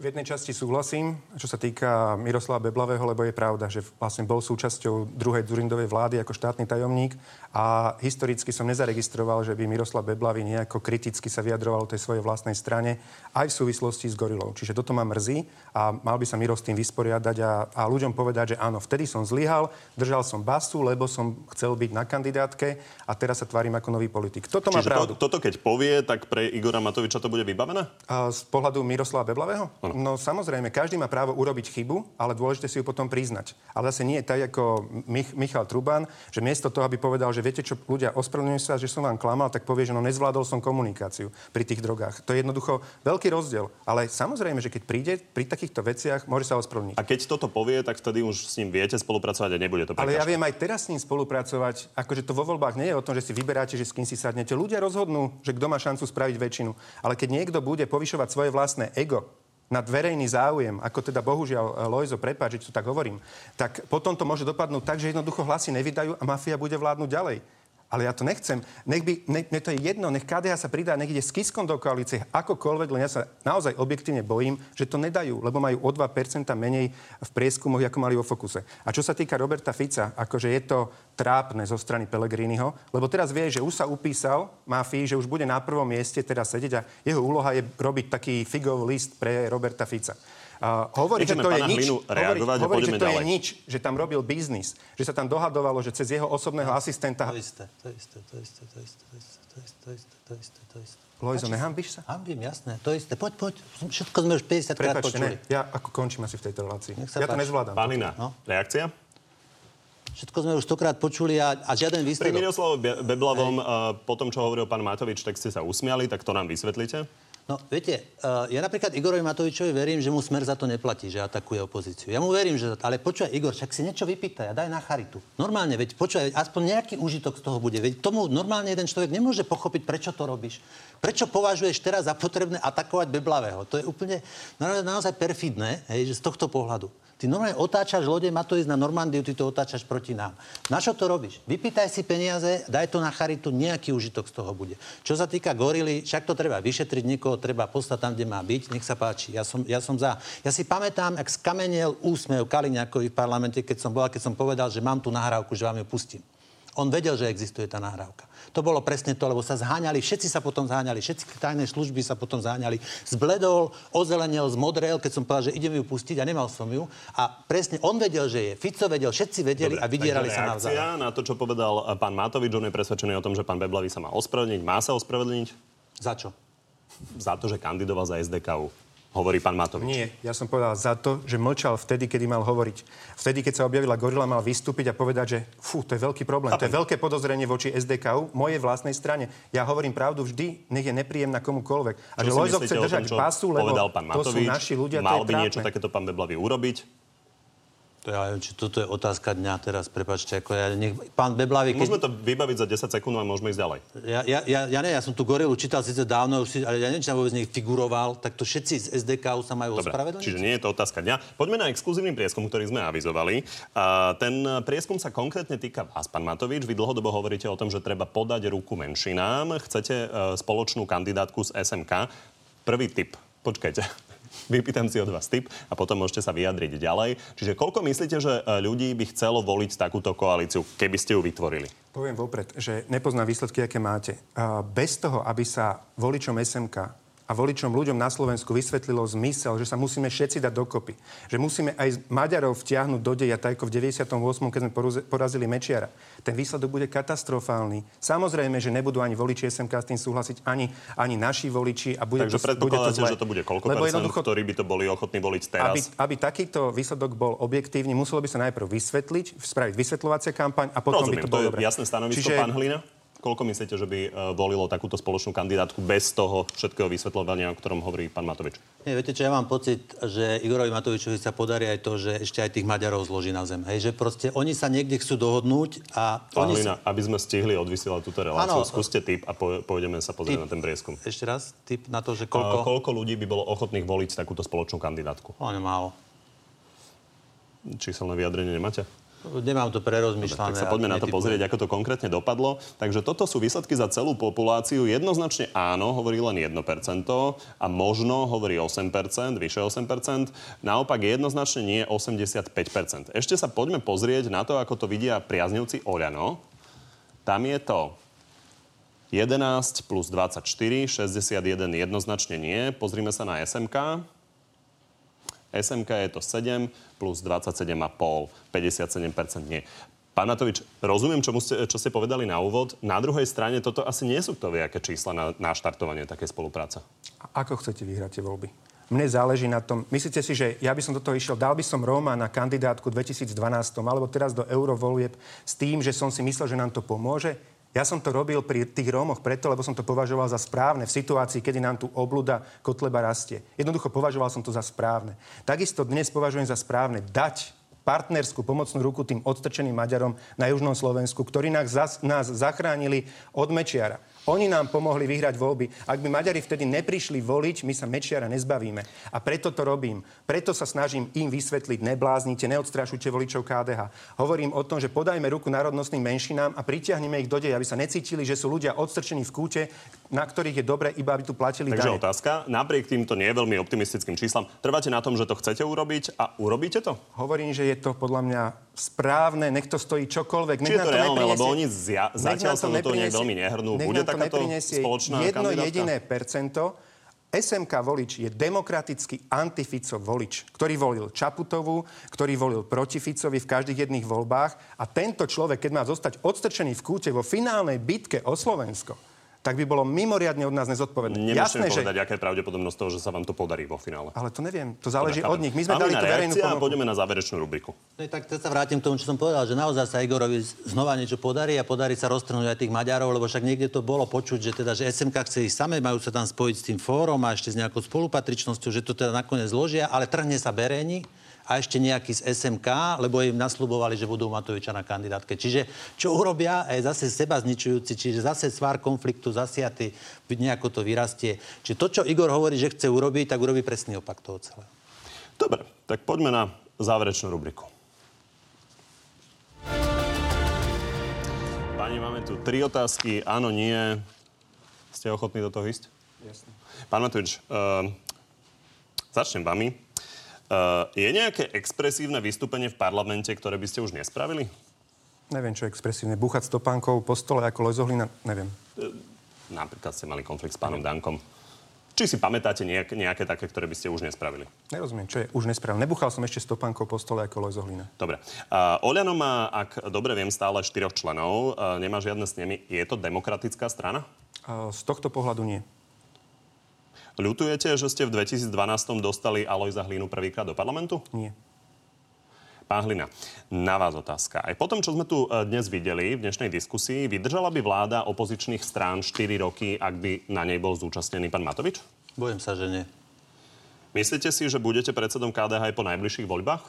V jednej časti súhlasím, čo sa týka Miroslava Beblavého, lebo je pravda, že vlastne bol súčasťou druhej Dzurindovej vlády ako štátny tajomník a historicky som nezaregistroval, že by Miroslav Beblavý nejako kriticky sa vyjadroval tej svojej vlastnej strane aj v súvislosti s Gorilou. Čiže toto ma mrzí a mal by sa Miro s tým vysporiadať a, a ľuďom povedať, že áno, vtedy som zlyhal, držal som basu, lebo som chcel byť na kandidátke a teraz sa tvárim ako nový politik. Toto má
Čiže
pravdu.
to, toto keď povie, tak pre Igora Matoviča to bude vybavené?
A z pohľadu Miroslava Beblavého? No samozrejme, každý má právo urobiť chybu, ale dôležité si ju potom priznať. Ale zase nie je tak ako Mich- Michal Truban, že miesto toho, aby povedal, že viete čo, ľudia, ospravedlňujem sa, že som vám klamal, tak povie, že no nezvládol som komunikáciu pri tých drogách. To je jednoducho veľký rozdiel. Ale samozrejme, že keď príde pri takýchto veciach, môže sa ospravedlniť.
A keď toto povie, tak vtedy už s ním viete spolupracovať a nebude to
Ale ja viem aj teraz s ním spolupracovať. Akože to vo voľbách nie je o tom, že si vyberáte, že s kým si sadnete. Ľudia rozhodnú, že kto má šancu spraviť väčšinu. Ale keď niekto bude povyšovať svoje vlastné ego nad verejný záujem, ako teda bohužiaľ e, Lojzo, prepáč, že to tak hovorím, tak potom to môže dopadnúť tak, že jednoducho hlasy nevydajú a mafia bude vládnuť ďalej. Ale ja to nechcem. Nech by, ne, ne to je jedno, nech KDH sa pridá, nech ide s Kiskom do koalície, akokoľvek, len ja sa naozaj objektívne bojím, že to nedajú, lebo majú o 2% menej v prieskumoch, ako mali vo fokuse. A čo sa týka Roberta Fica, akože je to trápne zo strany Pellegriniho, lebo teraz vie, že už sa upísal mafii, že už bude na prvom mieste teraz sedieť a jeho úloha je robiť taký figov list pre Roberta Fica. Uh, hovorí, že to je nič. Hovorí, hovorí že to je
ďalej.
nič, že tam robil biznis, že sa tam dohadovalo, že cez jeho osobného asistenta...
To isté, to isté, to isté, to isté, to isté, to isté, to isté, to isté, to isté.
Lojzo, nehambíš sa?
Hambím, jasné, to isté. Poď, poď. Všetko sme už 50 krát počuli.
ne, ja ako končím asi v tejto relácii.
Nech sa
Ja to
páči.
nezvládam.
Pán Lina,
No.
reakcia?
Všetko sme už stokrát počuli a, a žiaden
Pri
výsledok.
Miroslavovi Be- Beblavom, uh, po tom, čo hovoril pán Matovič, tak ste sa usmiali, tak to nám vysvetlíte.
No, viete, uh, ja napríklad Igorovi Matovičovi verím, že mu smer za to neplatí, že atakuje opozíciu. Ja mu verím, že... Ale počúvaj, Igor, však si niečo vypýtaj a daj na charitu. Normálne, veď počúvaj, aspoň nejaký užitok z toho bude. Veď tomu normálne jeden človek nemôže pochopiť, prečo to robíš. Prečo považuješ teraz za potrebné atakovať Beblavého? To je úplne naozaj, naozaj perfidné, hej, že z tohto pohľadu. Ty normálne otáčaš lode, má to ísť na Normandiu, ty to otáčaš proti nám. Na čo to robíš? Vypýtaj si peniaze, daj to na charitu, nejaký užitok z toho bude. Čo sa týka gorily, však to treba vyšetriť, niekoho treba poslať tam, kde má byť, nech sa páči. Ja som, ja som za. Ja si pamätám, ak skamenel úsmev Kaliňakovi v parlamente, keď som bola, keď som povedal, že mám tu nahrávku, že vám ju pustím. On vedel, že existuje tá nahrávka. To bolo presne to, lebo sa zháňali, všetci sa potom zháňali, všetky tajné služby sa potom zháňali. Zbledol, ozelenel, zmodrel, keď som povedal, že idem ju pustiť a nemal som ju. A presne on vedel, že je. Fico vedel, všetci vedeli a vydierali sa navzájom.
na to, čo povedal uh, pán Matovič, on je presvedčený o tom, že pán Beblavý sa má ospravedlniť. Má sa ospravedlniť
Za čo?
za to, že kandidoval za SDKU. Hovorí pán Matovič.
Nie, ja som povedal za to, že mlčal vtedy, kedy mal hovoriť. Vtedy, keď sa objavila gorila, mal vystúpiť a povedať, že fú, to je veľký problém, to je veľké podozrenie voči SDKU, mojej vlastnej strane. Ja hovorím pravdu vždy, nech je nepríjemná komukoľvek. A že Lojzo chce
tom,
držať
čo
pasu, lebo
pán
to sú
Matovič?
naši ľudia,
Mal by niečo takéto pán Beblavý urobiť?
To ja či toto je otázka dňa teraz, prepačte, ako ja nech, pán Beblavý, keď...
Môžeme to vybaviť za 10 sekúnd a môžeme ísť ďalej.
Ja, ja, ja, ja, ne, ja som tú gorilu čítal síce dávno, už si, ale ja neviem, či tam vôbec nech figuroval, tak to všetci z SDK sa majú
Dobre,
ospravedlniť?
čiže nie je to otázka dňa. Poďme na exkluzívny prieskum, ktorý sme avizovali. A ten prieskum sa konkrétne týka vás, pán Matovič. Vy dlhodobo hovoríte o tom, že treba podať ruku menšinám. Chcete e, spoločnú kandidátku z SMK. Prvý tip. Počkajte. Vypýtam si od vás tip a potom môžete sa vyjadriť ďalej. Čiže koľko myslíte, že e, ľudí by chcelo voliť takúto koalíciu, keby ste ju vytvorili?
Poviem vopred, že nepoznám výsledky, aké máte. Bez toho, aby sa voličom SMK a voličom ľuďom na Slovensku vysvetlilo zmysel, že sa musíme všetci dať dokopy. Že musíme aj Maďarov vtiahnuť do deja, tak ako v 98., keď sme porazili Mečiara. Ten výsledok bude katastrofálny. Samozrejme, že nebudú ani voliči SMK s tým súhlasiť, ani, ani naši voliči. A bude
Takže
to, bude to
predpokladáte,
zle.
že to bude koľko
Lebo
percent, ktorí by to boli ochotní voliť teraz?
aby, aby takýto výsledok bol objektívny, muselo by sa najprv vysvetliť, spraviť vysvetľovacia kampaň a potom
Rozumiem,
by to
to
bolo dobre.
jasné stanovisko,
Čiže-
pán Hlina? Koľko myslíte, že by e, volilo takúto spoločnú kandidátku bez toho všetkého vysvetľovania, o ktorom hovorí pán Matovič?
Nie, viete čo, ja mám pocit, že Igorovi Matovičovi sa podarí aj to, že ešte aj tých Maďarov zloží na zem. Hej, že proste oni sa niekde chcú dohodnúť a
Pán
oni
Hlina, aby sme stihli odvysielať túto reláciu,
Áno.
skúste tip a po, pôjdeme sa pozrieť na ten prieskum.
Sa... Ešte raz, tip na to, že
Koľko?
koľko...
koľko ľudí by bolo ochotných voliť takúto spoločnú kandidátku?
Hlavne málo.
Číselné vyjadrenie nemáte?
Nemám to prerozmýšľané.
Tak sa poďme na to pozrieť, ako to konkrétne dopadlo. Takže toto sú výsledky za celú populáciu. Jednoznačne áno, hovorí len 1% a možno hovorí 8%, vyše 8%. Naopak jednoznačne nie 85%. Ešte sa poďme pozrieť na to, ako to vidia priaznivci Oľano. Tam je to 11 plus 24, 61 jednoznačne nie. Pozrime sa na SMK. SMK je to 7 plus 27,5, 57% nie. Pán Matovič, rozumiem, čo, ste, čo ste povedali na úvod. Na druhej strane toto asi nie sú to aké čísla na, na štartovanie takej spolupráce.
A ako chcete vyhrať tie voľby? Mne záleží na tom. Myslíte si, že ja by som do toho išiel, dal by som Róma na kandidátku 2012 alebo teraz do eurovolieb s tým, že som si myslel, že nám to pomôže? Ja som to robil pri tých Rómoch preto, lebo som to považoval za správne v situácii, kedy nám tu obluda Kotleba rastie. Jednoducho považoval som to za správne. Takisto dnes považujem za správne dať partnerskú pomocnú ruku tým odstrčeným Maďarom na južnom Slovensku, ktorí nás, nás zachránili od Mečiara. Oni nám pomohli vyhrať voľby. Ak by Maďari vtedy neprišli voliť, my sa Mečiara nezbavíme. A preto to robím. Preto sa snažím im vysvetliť, nebláznite, neodstrašujte voličov KDH. Hovorím o tom, že podajme ruku národnostným menšinám a pritiahneme ich do deja, aby sa necítili, že sú ľudia odstrčení v kúte, na ktorých je dobre iba, aby tu platili
Takže
dane.
otázka, napriek týmto nie veľmi optimistickým číslam, trváte na tom, že to chcete urobiť a urobíte to?
Hovorím, že je to podľa mňa správne, nech to stojí čokoľvek.
Či je to, to reálne, lebo oni zja, zatiaľ sa do toho nejak veľmi nehrnú. Bude takáto spoločná
jedno
kandidátka?
jediné percento. SMK volič je demokratický antifico volič, ktorý volil Čaputovú, ktorý volil proti Ficovi v každých jedných voľbách a tento človek, keď má zostať odstrčený v kúte vo finálnej bitke o Slovensko, tak by bolo mimoriadne od nás nezodpovedné.
Nemôžete Jasné, povedať, že... aká je pravdepodobnosť toho, že sa vám to podarí vo finále.
Ale to neviem, to záleží od nich. My sme Máme dali tú verejnú
a poďme na záverečnú rubriku.
No tak teraz sa vrátim k tomu, čo som povedal, že naozaj sa Igorovi znova niečo podarí a podarí sa roztrhnúť aj tých Maďarov, lebo však niekde to bolo počuť, že teda, že SMK chce ísť same, majú sa tam spojiť s tým fórom a ešte s nejakou spolupatričnosťou, že to teda nakoniec zložia, ale trhne sa Bereni a ešte nejaký z SMK, lebo im nasľubovali, že budú Matoviča na kandidátke. Čiže čo urobia, je zase seba zničujúci, čiže zase svár konfliktu zasiaty, nejako to vyrastie. Čiže to, čo Igor hovorí, že chce urobiť, tak urobí presný opak toho celého.
Dobre, tak poďme na záverečnú rubriku. Pani, máme tu tri otázky. Áno, nie. Ste ochotní do toho ísť?
Jasne.
Pán Matovič, uh, začnem vami. Uh, je nejaké expresívne vystúpenie v parlamente, ktoré by ste už nespravili?
Neviem, čo je expresívne. Búchať stopánkou po stole ako Lozohlina? Neviem. Uh,
napríklad ste mali konflikt s pánom Dankom. Či si pamätáte nejak, nejaké také, ktoré by ste už nespravili?
Nerozumiem, čo je už nespravil. Nebuchal som ešte stopánkou po stole ako Lozohlina.
Dobre. Uh, Oliano má, ak dobre viem, stále štyroch členov. Uh, nemá žiadne s nimi. Je to demokratická strana?
Uh, z tohto pohľadu nie.
Ľutujete, že ste v 2012 dostali Alojza Hlinu prvýkrát do parlamentu?
Nie.
Pán Hlina, na vás otázka. Aj po tom, čo sme tu e, dnes videli v dnešnej diskusii, vydržala by vláda opozičných strán 4 roky, ak by na nej bol zúčastnený pán Matovič?
Bojem sa, že nie.
Myslíte si, že budete predsedom KDH aj po najbližších voľbách?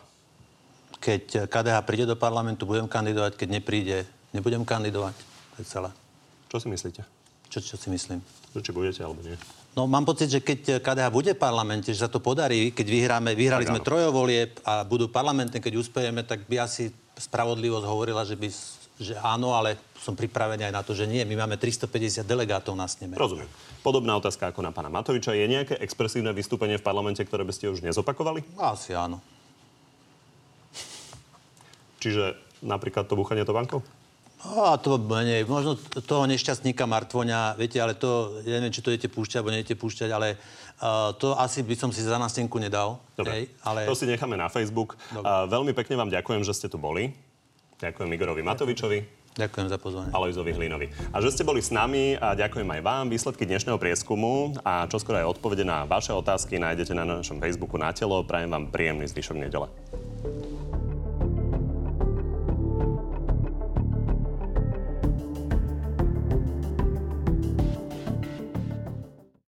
Keď KDH príde do parlamentu, budem kandidovať. Keď nepríde, nebudem kandidovať. To je celé.
Čo si myslíte?
Čo, čo si myslím?
Či budete alebo nie?
No mám pocit, že keď KDH bude v parlamente, že sa to podarí, keď vyhráme, vyhrali tak sme trojovolieb a budú parlamentné, keď uspejeme, tak by asi spravodlivosť hovorila, že, by, že áno, ale som pripravený aj na to, že nie. My máme 350 delegátov na sneme.
Rozumiem. Podobná otázka ako na pána Matoviča. Je nejaké expresívne vystúpenie v parlamente, ktoré by ste už nezopakovali?
Asi áno.
Čiže napríklad to buchanie to bankou?
A to menej. Možno toho nešťastníka Martvoňa, viete, ale to, ja neviem, či to idete púšťať, alebo nejdete púšťať, ale uh, to asi by som si za nástenku nedal.
Dobre, hej, ale... to si necháme na Facebook. Uh, veľmi pekne vám ďakujem, že ste tu boli. Ďakujem Igorovi Matovičovi.
Ďakujem za pozvanie.
Alojzovi Hlinovi. A že ste boli s nami a ďakujem aj vám. Výsledky dnešného prieskumu a čoskoro aj odpovede na vaše otázky nájdete na našom Facebooku na telo. Prajem vám príjemný zvyšok nedele.